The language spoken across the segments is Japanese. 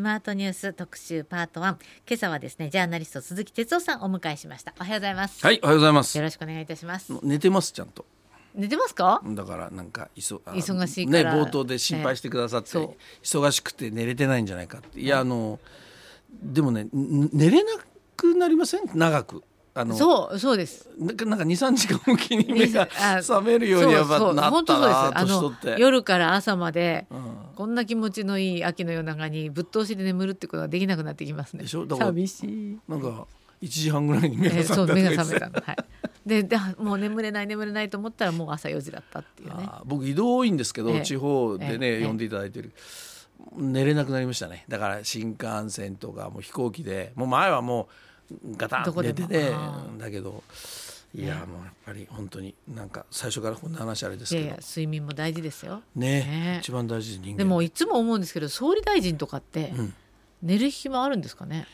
スマートニュース特集パート1今朝はですねジャーナリスト鈴木哲夫さんをお迎えしました。おはようございます。はいおはようございます。よろしくお願いいたします。寝てますちゃんと。寝てますか？だからなんか忙忙しいから。ね冒頭で心配してくださって、ええ忙しくて寝れてないんじゃないかって。いやあのでもねん寝れなくなりません？長くあのそうそうです。なんかなんか23時間おきに目があ覚めるようにやっぱなったな年あの。夜から朝までうん。こんな気持ちのいい秋の夜長にぶっ通しで眠るってことができなくなってきますね。寂しい。なんか1時半ぐらいに目が覚めた目がとか言って覚めたの。はい。でであもう眠れない眠れないと思ったらもう朝4時だったっていうね。僕移動多いんですけど、ええ。地方でね、ええ。呼んでいただいてる。寝れなくなりましたね。だから新幹線とかもう飛行機でもう前はもうガタンと寝てどこてでも。あだけどいや、ね。もうやっぱり本当になんか最初からこんな話あれですけど。睡眠も大事ですよ。ねね。一番大事人間。でもいつも思うんですけど総理大臣とかってうん。寝る暇あるんですかね、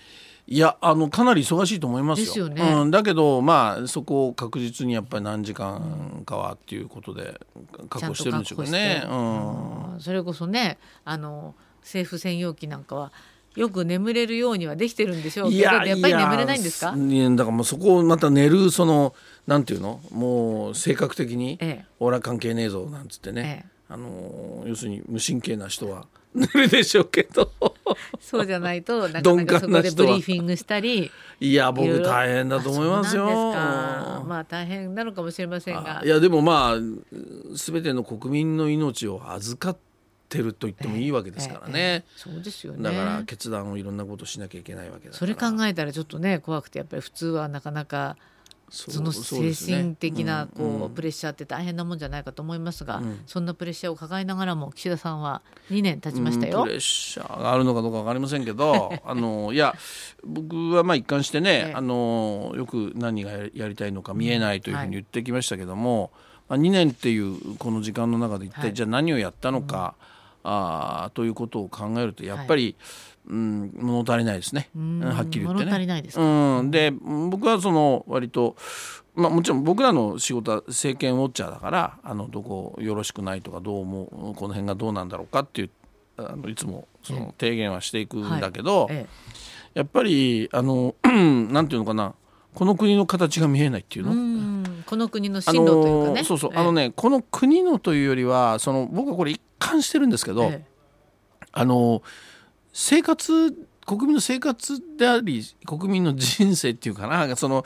いやあのかなり忙しいと思いますよ。ですよね。うん、だけどまあそこを確実にやっぱり何時間かはっていうことで確保してるんでしょうけどねうん。それこそねあの政府専用機なんかはよく眠れるようにはできてるんでしょうけどやっぱり眠れないんですか？だからもうそこをまた寝るそのなんていうの？もう性格的にええ。俺は関係ねえぞなんつってね、ええ。あの要するに無神経な人は 寝るでしょうけど。そうじゃないと なかなかそこでブリーフィングしたりいや僕大変だと思いますよ。まあ大変なのかもしれませんが。あいやでもまあ全ての国民の命を預かってると言ってもいいわけですからね。そうですよね。だから決断をいろんなことしなきゃいけないわけだから。それ考えたらちょっとね怖くてやっぱり普通はなかなかそその精神的なこう、うんうん。プレッシャーって大変なもんじゃないかと思いますが、うん。そんなプレッシャーを抱えながらも岸田さんは2年経ちましたよ。うんプレッシャーがあるのかどうか分かりませんけど あのいや僕はまあ一貫してね、ええ。あのよく何がややりたいのか見えないというふうに言ってきましたけども、まあ、2年っていうこの時間の中で一はい。体じゃあ何をやったのか、あーということを考えるとやっぱり、うん、物足りないですね、うんはっきり言ってね。物足りないですか？うん、で僕はその割と、まあ、もちろん僕らの仕事は政権ウォッチャーだからあのどこよろしくないとかどう思うこの辺がどうなんだろうかっていうあのいつもその提言はしていくんだけど、えやっぱりあの なんていうのかなこの国の形が見えないっていうの？んこの国のあ進路というかね。のそうそう、ええあのねこの国のというよりはその僕はこれ一貫してるんですけど、えあの生活国民の生活であり国民の人生っていうかなその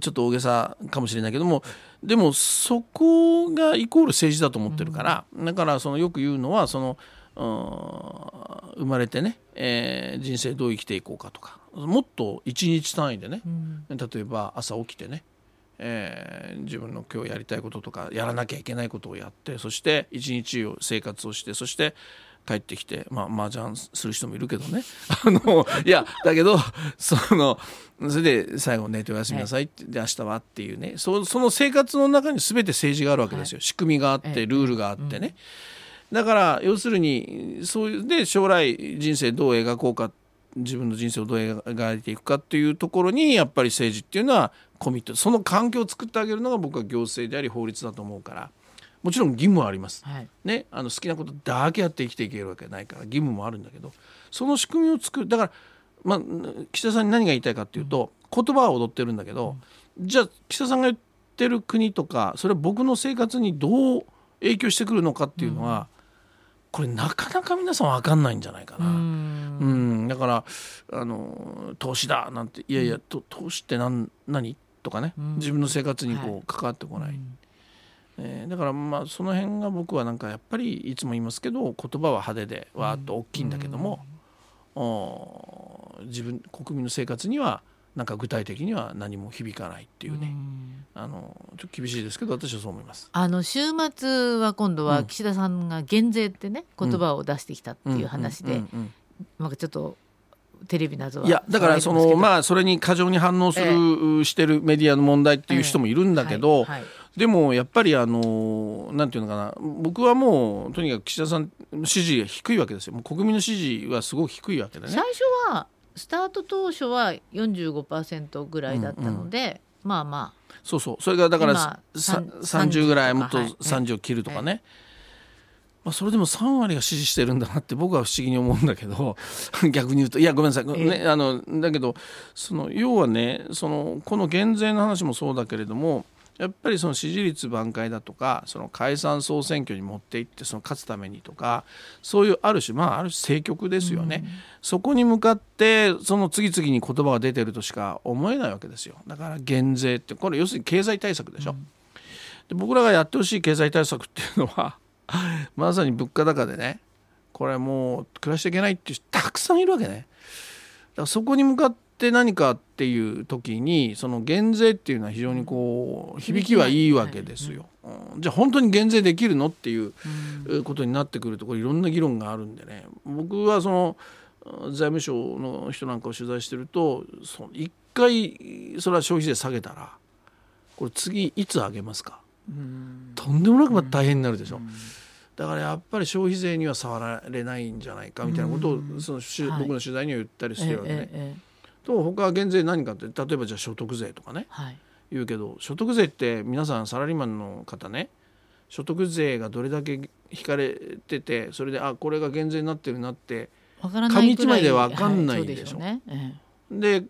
ちょっと大げさかもしれないけどもでもそこがイコール政治だと思ってるから、だからそのよく言うのはそのうん生まれてね、えー人生どう生きていこうかとかもっと一日単位でね、えうん。例えば朝起きてね、えー自分の今日やりたいこととかやらなきゃいけないことをやってそして一日を生活をしてそして帰ってきてまあ麻雀する人もいるけどね。あのいやだけどそのそれで最後寝ておやすみなさいって、で明日はっていうね。そその生活の中に全て政治があるわけですよ、仕組みがあっええ。てルールがあってね、だから要するにそういうで将来人生どう描こうか自分の人生をどう描いていくかっていうところにやっぱり政治っていうのはコミットその環境を作ってあげるのが僕は行政であり法律だと思うからもちろん義務はあります。はいね、あの好きなことだけやって生きていけるわけないから義務もあるんだけどその仕組みを作るだから、まあ、岸田さんに何が言いたいかっていうと、言葉は踊ってるんだけど、じゃあ岸田さんが言ってる国とかそれは僕の生活にどう影響してくるのかっていうのは、これなかなか皆さん分かんないんじゃないかな。うん。うん、だからあの投資だなんていやいや、と投資って何何とかね、うん。自分の生活にこう、はい。関わってこない、うん。えーだからまあその辺が僕はなんかやっぱりいつも言いますけど言葉は派手でわーっと大きいんだけども、おー自分国民の生活にはなんか具体的には何も響かないっていうね、うん。あのちょっと厳しいですけど私はそう思います。あの週末は今度うん。は岸田さんが減税ってね言葉を出してきたっていう話で、うんうんうんなんかちょっとテレビなどはいやだからそのまあそれに過剰に反応する、してるメディアの問題っていう人もいるんだけど、でもやっぱりあのなんていうのかな僕はもうとにかく岸田さん支持が低いわけですよ。もう国民の支持はすごく低いわけでね。最初はスタート当初は45%ぐらいだったので、まあまそうそう。それがだから今ささん30ぐらいもっとはい。30を切るとかね、まあ、それでも3割が支持してるんだなって僕は不思議に思うんだけど 逆に言うと。いやごめんなさい、ね、あのだけどその要はねそのこの減税の話もそうだけれどもやっぱりその支持率挽回だとかその解散総選挙に持っていってその勝つためにとかそういうある種まあある種政局ですよね、うん、そこに向かってその次々に言葉が出てるとしか思えないわけですよ。だから減税ってこれ要するに経済対策でしょ、うん、で僕らがやってほしい経済対策っていうのは まさに物価高でねこれもう暮らしていけないっていう人たくさんいるわけね。だからそこに向かってって何かっていう時にその減税っていうのは非常にこう響きはいいわけですよ。うん、じゃあ本当に減税できるのっていうことになってくるとこれいろんな議論があるんでね。僕はその財務省の人なんかを取材してるとその1回それは消費税下げたらこれ次いつ上げますか？とんでもなく大変になるでしょ。だからやっぱり消費税には触られないんじゃないかみたいなことをその、僕の取材には言ったりしてるわけね。と他は減税何かって例えばじゃあ所得税とかね、はい、言うけど所得税って皆さんサラリーマンの方ね。所得税がどれだけ引かれててそれであこれが減税になってるなって紙一枚で分かんないでしょ。はい、で、ね。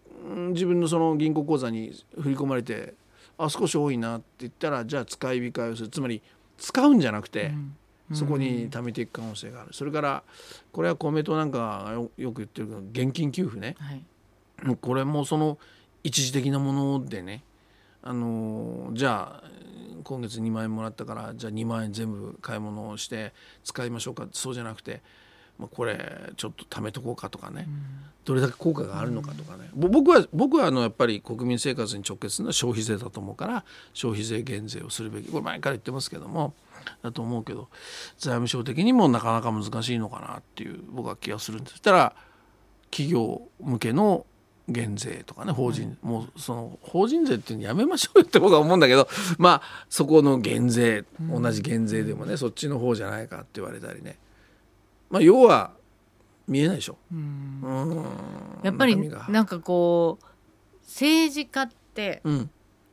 自分のその銀行口座に振り込まれてあ少し多いなって言ったらじゃあ使い控えをする。つまり使うんじゃなくて、うん、そこに貯めていく可能性がある。それからこれは公明党なんかがよく言ってるけど現金給付ね、はいこれもその一時的なものでねあのじゃあ今月2万円もらったからじゃあ2万円全部買い物をして使いましょうか。そうじゃなくて、まあ、これちょっと貯めとこうかとかね、うん、どれだけ効果があるのかとかね、うん、僕は僕はあのやっぱり国民生活に直結するのは消費税だと思うから消費税減税をするべき。これ前から言ってますけどもだと思うけど財務省的にもなかなか難しいのかなっていう僕は気がするんです。たら企業向けの減税とかね法人、もうその法人税っていうのやめましょうよって僕は思うんだけど まあそこの減税同じ減税でもね、そっちの方じゃないかって言われたりね。まあ要は見えないでしょ。うん。やっぱりなんかこう政治家って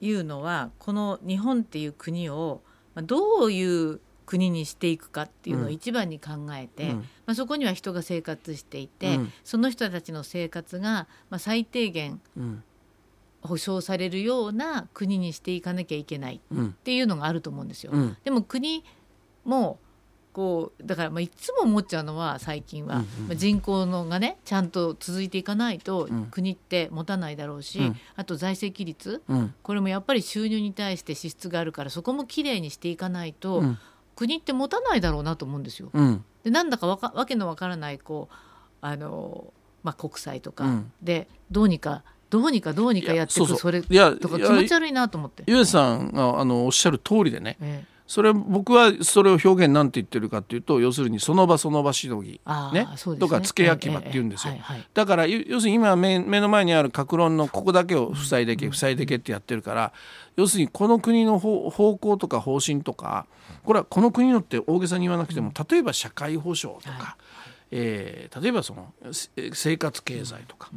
いうのは、この日本っていう国をどういう国にしていくかっていうのを一番に考えて、うん、まあ、そこには人が生活していて、うん、その人たちの生活が、まあ、最低限保障されるような国にしていかなきゃいけないっていうのがあると思うんですよ。でも国もこうだからまあいつも思っちゃうのは最近は、まあ、人口のがねちゃんと続いていかないと国って持たないだろうし、あと財政規律、これもやっぱり収入に対して支出があるからそこもきれいにしていかないと、国って持たないだろうなと思うんですよ。うん、でなんだかわかわけのわからないこうあの、まあ、国債とか。でどうにか、どうにかどうにかやっていくそれとか気持ち悪いなと思って。ゆえさんがあのおっしゃる通りでね、ええそれ僕はそれを表現なんて言ってるかっていうと要するにその場その場しのぎ、ね、ね、とか付け焼き場って言うんですよ、だから要するに今目目の前にある格論のここだけを塞いでけ塞いでけってやってるから要するにこの国の方向とか方針とかこれはこの国のって大げさに言わなくても例えば社会保障とか、えー、例えばその生活経済とか。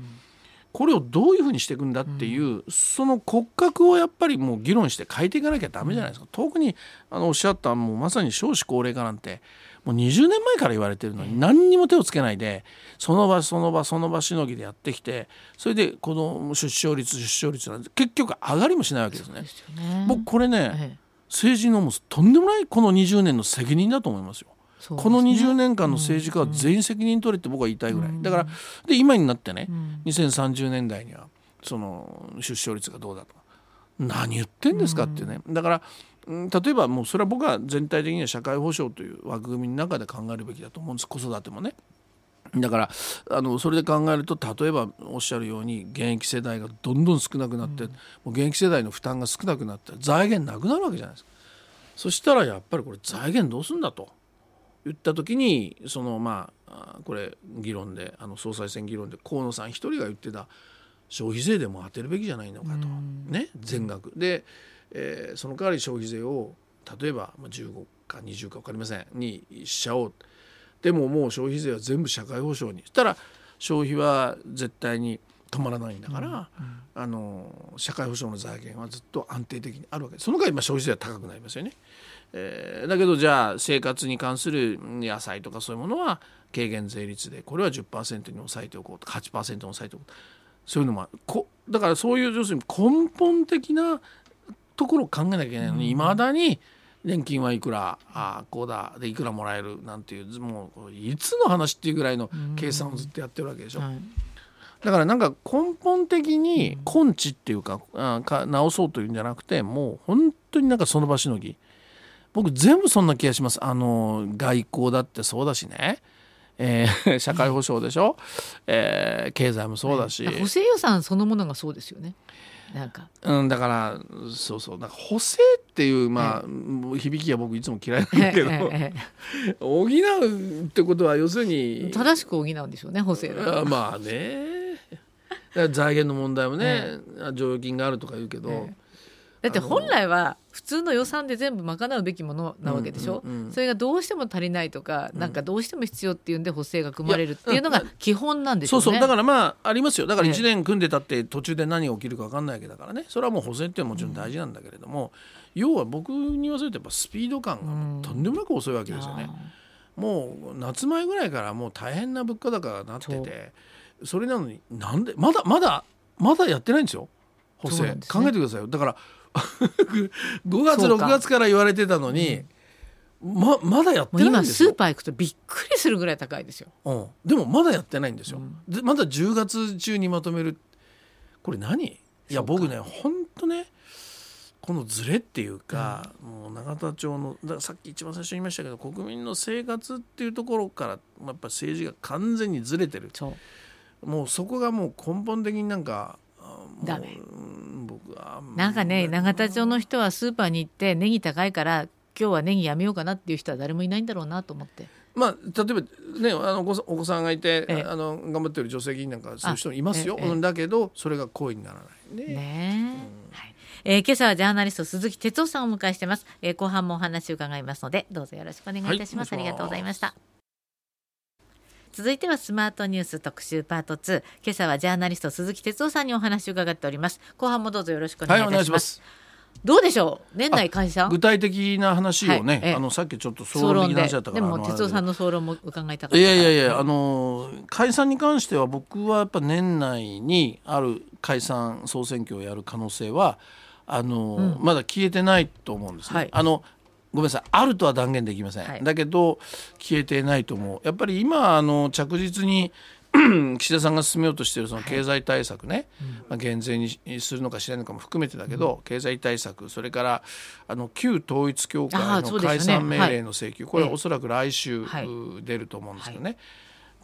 これをどういうふうにしていくんだっていう、うん、その骨格をやっぱりもう議論して変えていかなきゃダメじゃないですか、うん、特にあのおっしゃったもうまさに少子高齢化なんてもう20年前から言われてるのに何にも手をつけないでその場その場その場しのぎでやってきてそれでこの出生率出生率なんて結局上がりもしないわけですね。すね。僕これね、政治のもうとんでもないこの20年の責任だと思いますよ。ね、この20年間の政治家は全員責任取れって僕は言いたいぐらい、だからで今になってね、うん、2030年代にはその出生率がどうだとか。何言ってんですかってね、だから例えばもうそれは僕は全体的には社会保障という枠組みの中で考えるべきだと思うんです。子育てもね。だからあのそれで考えると例えばおっしゃるように現役世代がどんどん少なくなって、うん、もう現役世代の負担が少なくなって財源なくなるわけじゃないですか。そしたらやっぱりこれ財源どうすんだと。言った時にそのまあこれ議論であの総裁選議論で河野さん一人が言ってた消費税でも当てるべきじゃないのかと、ね、全額。で、えー、その代わり消費税を例えば15か20か分かりませんにしちゃおう。でももう消費税は全部社会保障に。したら消費は絶対に止まらないんだから、あの社会保障の財源はずっと安定的にあるわけ。ですその代わり消費税は高くなりますよね。えー、だけどじゃあ生活に関する野菜とかそういうものは軽減税率でこれは10%に抑えておこうとか8%に抑えておこうそういうのもこだからそういう要するに根本的なところを考えなきゃいけないのにいま、うん、だに年金はいくらあこうだでいくらもらえるなんていうもういつの話っていうぐらいの計算をずっとやってるわけでしょ。うんはいだからなんか根本的に根治っていうか,、あか直そうというんじゃなくてもう本当になんかその場しのぎ。僕全部そんな気がします。あの外交だってそうだしね。えー、社会保障でしょ、えー、経済もそうだし、補正予算そのものがそうですよね。なんか、うん、だからそうそう。なんか補正っていうまあ、響きが僕いつも嫌いなんだけど、補うってことは要するに正しく補うんでしょうね補正まあね 財源の問題もね、剰余金があるとか言うけど、だって本来は普通の予算で全部賄うべきものなわけでしょ、うんうんうん、それがどうしても足りないとか、うん、なんかどうしても必要っていうんで補正が組まれるっていうのが基本なんですよね、そうそう。だからまあありますよ。だから1年組んでたって途中で何が起きるか分かんないわけだからね。それはもう補正っていうのはもちろん大事なんだけれども、うん、要は僕に言わせるとやっぱスピード感がとんでもなく遅いわけですよね。もう夏前ぐらいからもう大変な物価高がなっててそれなのになんでまだまだまだやってないんですよ。補正、ね、考えてくださいよ。だから 5月6月から言われてたのに、ままだやってないんですよ。今スーパー行くとびっくりするぐらい高いですよ、うん、でもまだやってないんですよ、うん、でまだ10月中にまとめる。これ何？いや僕ね本当ねこのズレっていうか、うん、もう永田町のださっき一番最初に言いましたけど国民の生活っていうところからやっぱ政治が完全にずれてるもうそこがもう根本的になんかダメ。僕はなんかね永田町の人はスーパーに行ってネギ高いから今日はネギやめようかなっていう人は誰もいないんだろうなと思って。まあ、例えば、ね、あのお子さんがいて、ええ、あの頑張ってる女性議員なんかそういう人いますよ、え、だけどそれが行為にならない。ね。ねうん。はい。えー、今朝はジャーナリスト鈴木哲夫さんをお迎えしてます、えー、後半もお話を伺いますのでどうぞよろしくお願いいたします、はい、ありがとうございました続いてはスマートニュース特集パート2今朝はジャーナリスト鈴木哲夫さんにお話を伺っております。後半もどうぞよろしくお願いいたします、はいどうでしょう？年内解散？具体的な話をね、はい、あのさっきちょっと総論的な話だったからで。も哲夫さんの総論も伺いたかった。いやいやいやあの解散に関しては僕はやっぱ年内にある解散総選挙をやる可能性はあの、うん、まだ消えてないと思うんですね。はい、あのごめんなさい。あるとは断言できません、はい、だけど消えてないと思う。やっぱり今あの着実に 岸田さんが進めようとしているその経済対策ね、はいまあ、減税にするのかしないのかも含めてだけど、うん、経済対策それからあの旧統一教会の解散命令の請求、ねはい、これはおそらく来週出ると思うんですけどね、は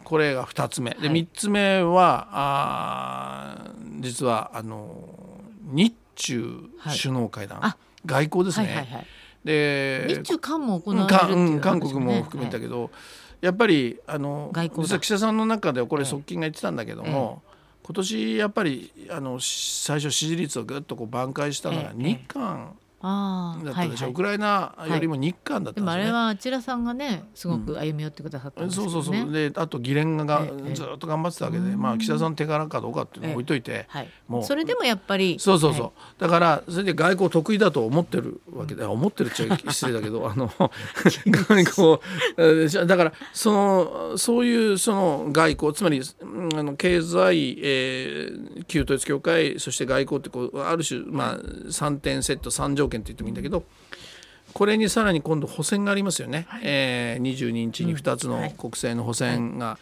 い、これが2つ目。で3つ目はあ実はあの日中首脳会談、外交ですね。はいはいはいで日中韓も行われる、ね、韓国も含めたけど、はい、やっぱりあの実は岸田さんの中ではこれ側近が言ってたんだけども、ええ、今年やっぱりあの最初支持率をぐっとこう挽回したのが日韓。えあだったでしょ、はいはい、ウクライナよりも日韓だったんですね、はい、でもあれはあちらさんがねすごく歩み寄ってくださったそうそうそう。であと議連がずっと頑張ってたわけで、まあ岸田さんの手柄かどうかっていうのを置いといて、はい、もうそれでもやっぱりそうそうそう、だからそれで外交得意だと思ってるわけで、うん、思ってるっちゃ失礼だけど あのだからそのそういうその外交つまりあの経済、えー、旧統一教会そして外交ってこうある種まあ3点セット3条件って言ってもいいんだけど、これにさらに今度補選がありますよね、はい、えー、22日に2つの国政の補選が、は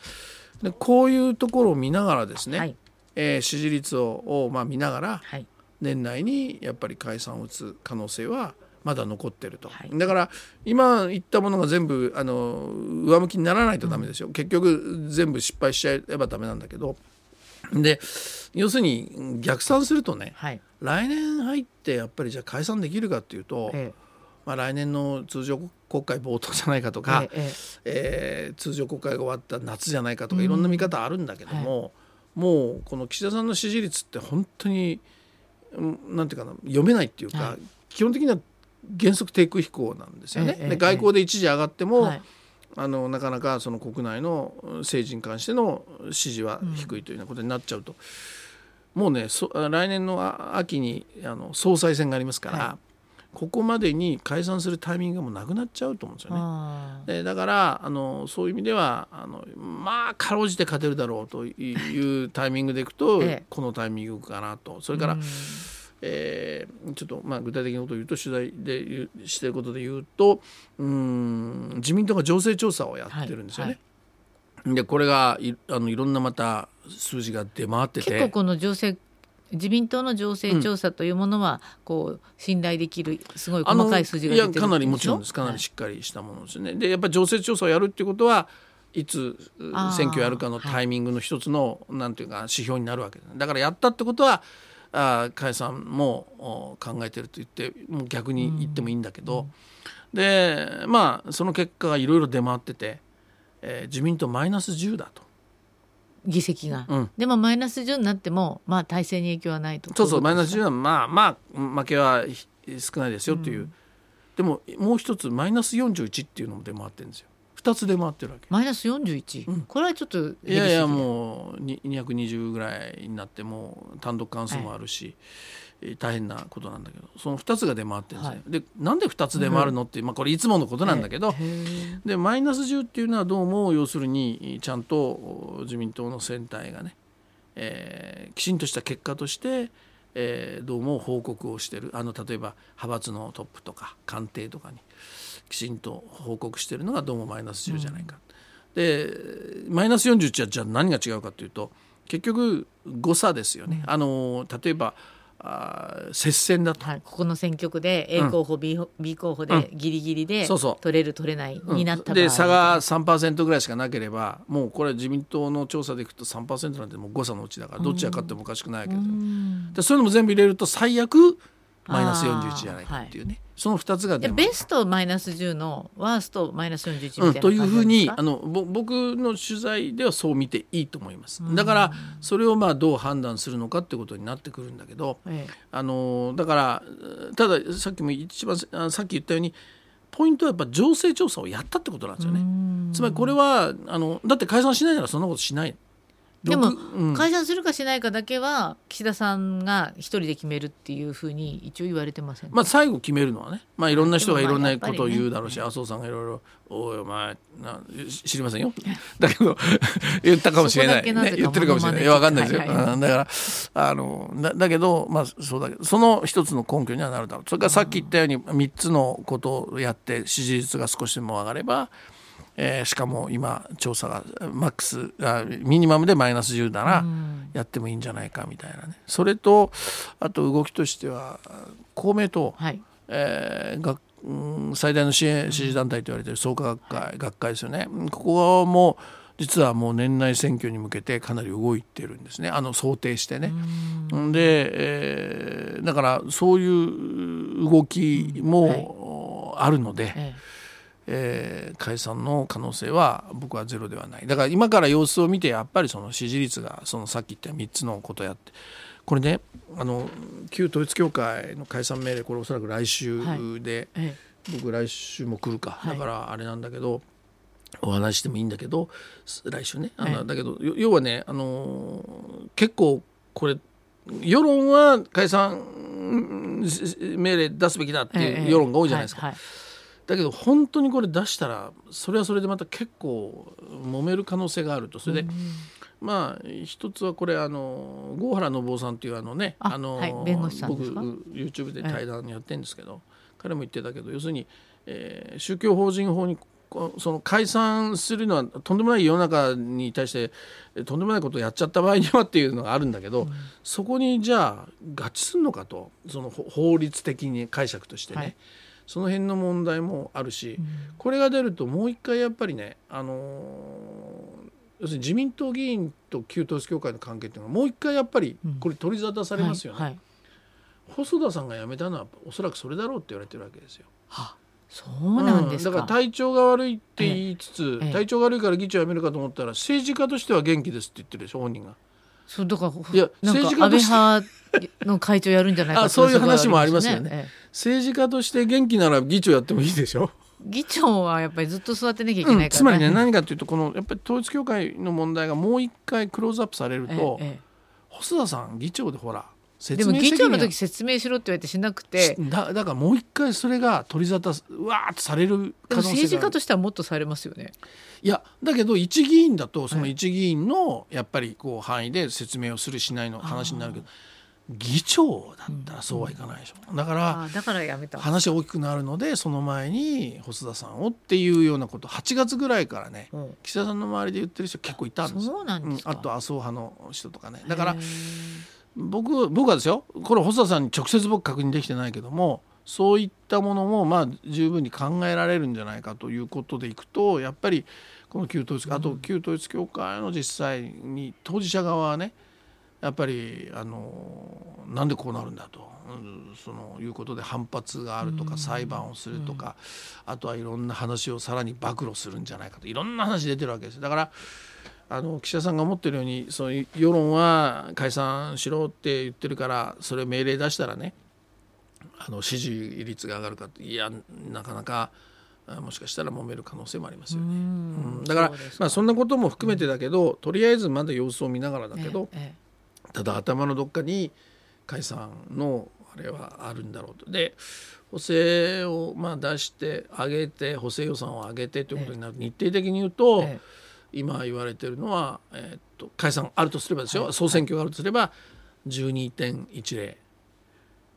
い、でこういうところを見ながらですね、はい、えー、支持率ををまあ見ながら、はい、年内にやっぱり解散を打つ可能性はまだ残ってると、はい、だから今言ったものが全部あの上向きにならないとダメですよ、うん、結局全部失敗しちゃえばダメなんだけど。で要するに逆算するとね、はい、来年入ってやっぱりじゃあ解散できるかっていうと、ええ、まあ、来年の通常国会冒頭じゃないかとか、えええー、通常国会が終わった夏じゃないかとかいろんな見方あるんだけども、はい、もうこの岸田さんの支持率って本当になんていうかな読めないっていうか、はい、基本的には原則低空飛行なんですよね。で外交で一時上がっても、はい。あのなかなかその国内の政治に関しての支持は低いというようなことになっちゃうと、うん、もうね来年の秋にあの総裁選がありますから、はここまでに解散するタイミングがもうなくなっちゃうと思うんですよね。でだからあのそういう意味ではあのまあかろうじて勝てるだろうというタイミングでいくと、ええ、このタイミングかなと。それから、えー、ちょっとまあ具体的なことを言うと取材でしてることで言うとうん自民党が情勢調査をやってるんですよね。はいはい、でこれがいあのいろんなまた数字が出回ってて。結構この情勢自民党の情勢調査というものは、こう信頼できるすごい細かい数字が出てるいやかなりもちろんです。かなりしっかりしたものですね。はい、でやっぱり情勢調査をやるっていうことはいつ選挙やるかのタイミングの一つの、はい、なんていうか指標になるわけだ。からやったってことはあ加谷さんも考えてると言ってもう逆に言ってもいいんだけど、うん、でまあその結果がいろいろ出回ってて、えー、自民党マイナス10だと。議席が、うん、でもマイナス10になってもまあ体制に影響はないと。そうそうマイナス10はまあまあ負けは少ないですよっていう、うん、でももう一つマイナス41っていうのも出回ってるんですよ。2つ出回ってるわけマイナス41、うん、これはちょっといやいやもう220ぐらいになっても単独関数もあるし、はい、大変なことなんだけどその2つが出回ってるんですね、はい、でなんで2つ出回るのって、まあ、これいつものことなんだけど、でマイナス10っていうのはどうも要するにちゃんと自民党の選対がね、えー、きちんとした結果としてえー、どうも報告をしてる？あの例えば派閥のトップとか官邸とかにきちんと報告してるのがどうもマイナス10じゃないか。うん、でマイナス41はじゃあ何が違うかというと結局誤差ですよね。うん、あの例えばあ接戦だと、はい、ここの選挙区で A 候補、うん、B, B 候補でギリギリで取れる取れないになった場合、で差が3%ぐらいしかなければもうこれ自民党の調査でいくと3%なんてもう誤差のうちだからどっちが勝ってもおかしくないわけですよ。でそういうのも全部入れると最悪マイナス41じゃないかっていうね、はい、その2つがベストマイナス10のワーストマイナス41みたいな、うん、というふうにあの僕の取材ではそう見ていいと思います、だからそれをまあどう判断するのかってことになってくるんだけど、ええ、あのだからたださっきも一番さっき言ったようにポイントはやっぱ情勢調査をやったってことなんですよね。つまりこれはあのだって解散しないならそんなことしない。でも、うん、解散するかしないかだけは岸田さんが一人で決めるっていうふうに一応言われてません、まあ最後決めるのはね、まあ、いろんな人がいろんなことを言うだろうし、ね、麻生さんがいろいろ「おいお前な知りませんよ」だけど言ったかもしれない、ね、言ってるかもしれない。い。や分かんないですよ、はいはい、だからあのだだけどまあそうだけどその一つの根拠にはなるだろう。それからさっき言ったように3つのことをやって支持率が少しでも上がればえー、しかも今調査がマックスあミニマムでマイナス10ならやってもいいんじゃないかみたいなね。それとあと動きとしては公明党、はい、えー、が最大の支援支持団体と言われている創価学会、はい、学会ですよね。ここも実はもう年内選挙に向けてかなり動いてるんですね。あの想定してね。で、えー、だからそういう動きもあるので。えええー、解散の可能性は僕はゼロではない。だから今から様子を見てやっぱりその支持率がそのさっき言った3つのことやって。これねあの旧統一教会の解散命令これおそらく来週で、はい、僕来週も来るか、はい、だからあれなんだけどお話してもいいんだけど来週ね。あの、はい、だけど要はねあの結構これ世論は解散命令出すべきだっていう世論が多いじゃないですか。だけど本当にこれ出したらそれはそれでまた結構揉める可能性があると。それで、うん、まあ一つはこれあの郷原信夫さんっていうあのねあの、はい、弁護士僕 YouTube で対談やってるんですけど、はい、彼も言ってたけど要するに、えー、宗教法人法にその解散するのはとんでもない世の中に対してとんでもないことをやっちゃった場合にはっていうのがあるんだけど、うん、そこにじゃあ合致するのかと。その法律的に解釈としてね。はいその辺の問題もあるし、うん、これが出るともう一回やっぱりね、あのー、要するに自民党議員と旧統一教会の関係っていうのはもう一回やっぱりこれ取り沙汰されますよね。うんはいはい、細田さんが辞めたのはおそらくそれだろうって言われてるわけですよ。はそうなんです、うん、だから体調が悪いって言いつつ、ええ、体調が悪いから議長辞めるかと思ったら政治家としては元気ですって言ってるでしょ本人が。そうだからいや政治家としての会長やるんじゃないかあそういう話もありますよね、ええ、政治家として元気なら議長やってもいいでしょ。議長はやっぱりずっと座ってなきゃいけないから、ね。うん、つまりね何かというとこのやっぱり統一教会の問題がもう一回クローズアップされると、え、細田さん議長でほらでも議長の時説明しろって言われてしなくて。だだからもう一回それが取り沙汰うわーっとされる可能性が。政治家としてはもっとされますよね。いやだけど一議員だとその一議員のやっぱりこう範囲で説明をするしないの話になるけど、議長だったらそうはいかないでしょ、うん、だからだからやめた。話大きくなるのでその前に細田さんをっていうようなこと8月ぐらいからね、うん、岸田さんの周りで言ってる人結構いたんですよ、うん、あと麻生派の人とかね。だから僕僕はですよこれ細田さんに直接僕確認できてないけどもそういったものもまあ十分に考えられるんじゃないかということでいくとやっぱりこの旧統一あと旧統一教会の実際に当事者側はねやっぱりあのなんでこうなるんだと、うん、そのいうことで反発があるとか裁判をするとか、あとはいろんな話をさらに暴露するんじゃないかといろんな話出てるわけです。だからあの岸田さんが思ってるようにその世論は解散しろって言ってるからそれ命令出したらねあの支持率が上がるかいやなかなかもしかしたら揉める可能性もありますよね。うん、だからまあそんなことも含めてだけど、とりあえずまだ様子を見ながらだけど、ええただ頭のどっかに解散のあれはあるんだろうと。で補正をまあ出して上げて補正予算を上げてということになる、日程的に言うと、今言われてるのは、えー、っと解散あるとすればですよ、総選挙があるとすれば12.10、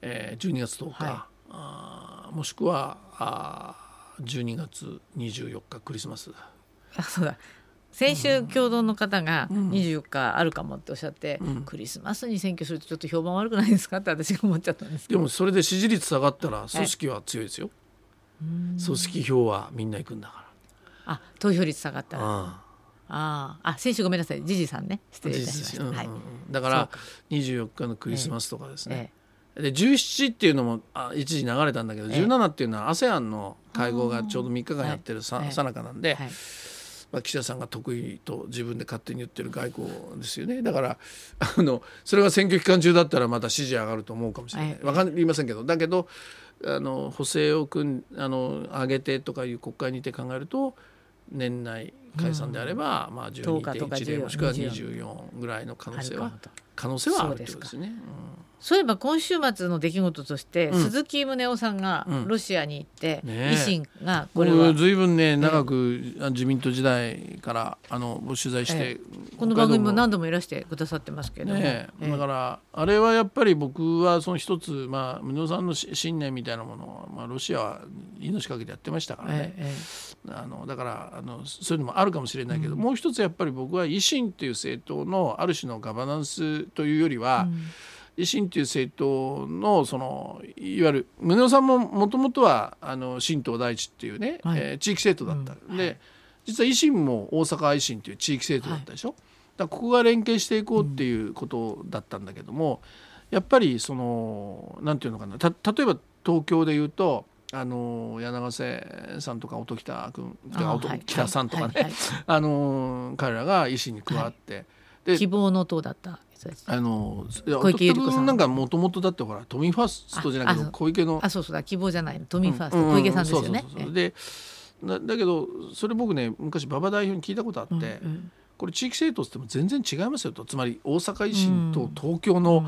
えー、12月10日、はい、あもしくはあ12月24日クリスマス。あそうだ。先週共同の方が24日あるかもっておっしゃって、うん、クリスマスに選挙するとちょっと評判悪くないですか？って私が思っちゃったんですでもそれで支持率下がったら組織は強いですよ、組織票はみんな行くんだから。あ投票率下がったらあああ先週ごめんなさい。ジジさんね。失礼いたしました、うんうん、はい、だから24日のクリスマスとかですね、ええ。で17っていうのもあ一時流れたんだけど、ええ、17っていうのは ASEAN の会合がちょうど3日間やってるさ,、さなかなんで、はい。まあ、岸田さんが得意と自分で勝手に言ってる外交ですよね。だから あのそれが選挙期間中だったらまた支持上がると思うかもしれない、分かりませんけど。だけどあの補正を組あの上げてとかいう国会にて考えると年内解散であれば、うん、まあ12.1でもしくは24ぐらいの可能性は可能性はあるということですね。うんそういえば今週末の出来事として、うん、鈴木宗男さんがロシアに行って、うん、維新がこれはずいぶんね長く自民党時代からあの取材して、この番組も何度もいらしてくださってますけど、ね、だからあれはやっぱり僕はその一つまあ宗男さんの信念みたいなものは、まあ、ロシアは命かけてやってましたからね、あのだからあのそういうのもあるかもしれないけど、うん、もう一つやっぱり僕は維新という政党のある種のガバナンスというよりは、うん維新という政党のそのいわゆる宗男さんももともとはあの新党大地っていうね、はい、えー、地域政党だった、うん、で実は維新も大阪維新という地域政党だったでしょ、はい、だここが連携していこうっていうことだったんだけども、うん、やっぱりそのなんていうのかなた例えば東京でいうとあの柳瀬さんとか音喜多君音喜多さんとかね、あの彼らが維新に加わって、で希望の党だったあの小池百合子さん。なんかもともとだってほら都民ファーストじゃないけど小池のあそうそうだ希望じゃない都民ファースト、小池さんですよね。でだだけどそれ僕ね昔馬場代表に聞いたことあって、うんうん、これ地域政党っても全然違いますよと。つまり大阪維新と東京の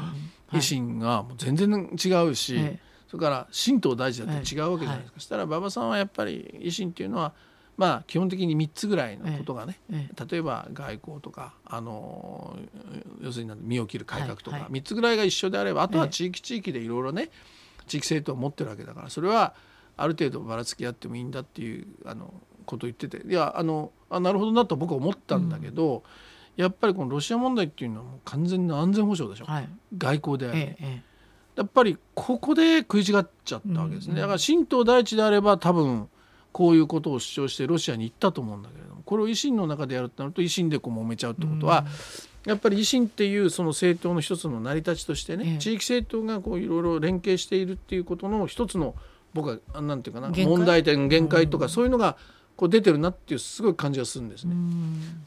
維新がもう全然違うし、それから新党大事だって違うわけじゃないですか、はい、そしたら馬場さんはやっぱり維新っていうのはまあ、基本的に3つぐらいのことがね、ええ、例えば外交とかあの要するに身を切る改革とか、はいはい、3つぐらいが一緒であればあとは地域地域でいろいろね地域政党を持ってるわけだからそれはある程度ばらつきあってもいいんだっていうあのことを言ってていやあのあなるほどなと僕は思ったんだけど、うん、やっぱりこのロシア問題っていうのはもう完全な安全保障でしょ、はい、外交であれ、え、やっぱりここで食い違っちゃったわけですね、だから新党第一であれば多分こういうことを主張してロシアに行ったと思うんだけれどもこれを維新の中でやるとなると維新でこう揉めちゃうってことは、やっぱり維新っていうその政党の一つの成り立ちとしてね、地域政党がこういろいろ連携しているっていうことの一つの僕はなんていうかな問題点限界とかそういうのがこう出てるなっていうすごい感じがするんですね。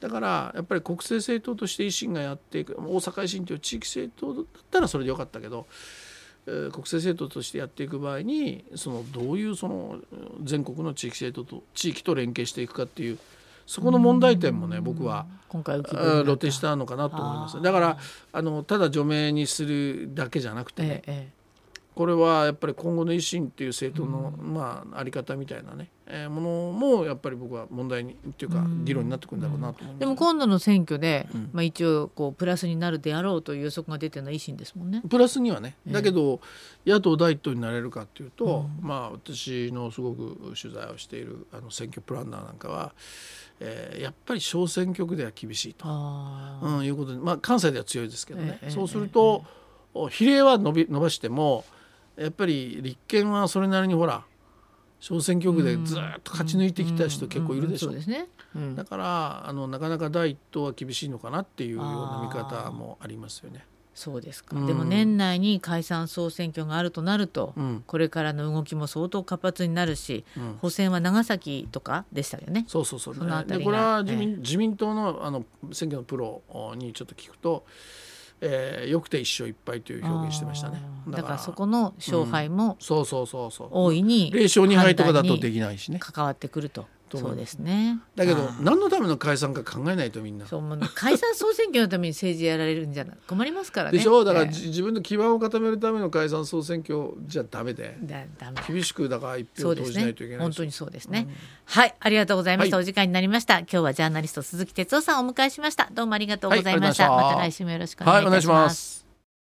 だからやっぱり国政政党として維新がやっていく大阪維新という地域政党だったらそれでよかったけど国政政党としてやっていく場合にそのどういうその全国の地域政党と地域と連携していくかっていうそこの問題点もね僕は今回露呈したのかなと思います。だからあのただ除名にするだけじゃなくて、ね、ええこれはやっぱり今後の維新っていう政党の、まあ、あり方みたいなね、えー、ものもやっぱり僕は問題にっていうか議論になってくるんだろうなと思います、でも今度の選挙で、うん、まあ、一応こうプラスになるであろうという予測が出てるのは維新ですもんね。プラスにはね。だけど、えー、野党第一党になれるかっていうと、うん、まあ私のすごく取材をしているあの選挙プランナーなんかは、えー、やっぱり小選挙区では厳しいと、うん、いうことで、まあ、関西では強いですけどね、えー、そうすると、比例は伸び伸ばしてもやっぱり立憲はそれなりにほら小選挙区でずっと勝ち抜いてきた人結構いるでしょ、うだからあのなかなか第一党は厳しいのかなっていうような見方もありますよね。そうですか、うん、でも年内に解散総選挙があるとなると、うん、これからの動きも相当活発になるし、うん、補選は長崎とかでしたよね。そうそうそう、ね、でこれは自民えー、自民党のあの選挙のプロにちょっと聞くとえー、よくて一勝一敗という表現してましたね。だからそこの勝敗も、うん、そうそうそうそう。大いに0勝2敗とかだとできないしね。関わってくるとそうですね。だけど何のための解散か考えないとみんな。そうもう解散総選挙のために政治やられるんじゃない困りますからね。でしょ？だから、えー、自分の基盤を固めるための解散総選挙じゃダメで。厳しくだから一票投じないといけない、ね、本当にそうですね、うん、はいありがとうございました、はい、お時間になりました。今日はジャーナリスト鈴木哲夫さんをお迎えしました。どうもありがとうございました、はい、また。来週もよろしくお願いします、はい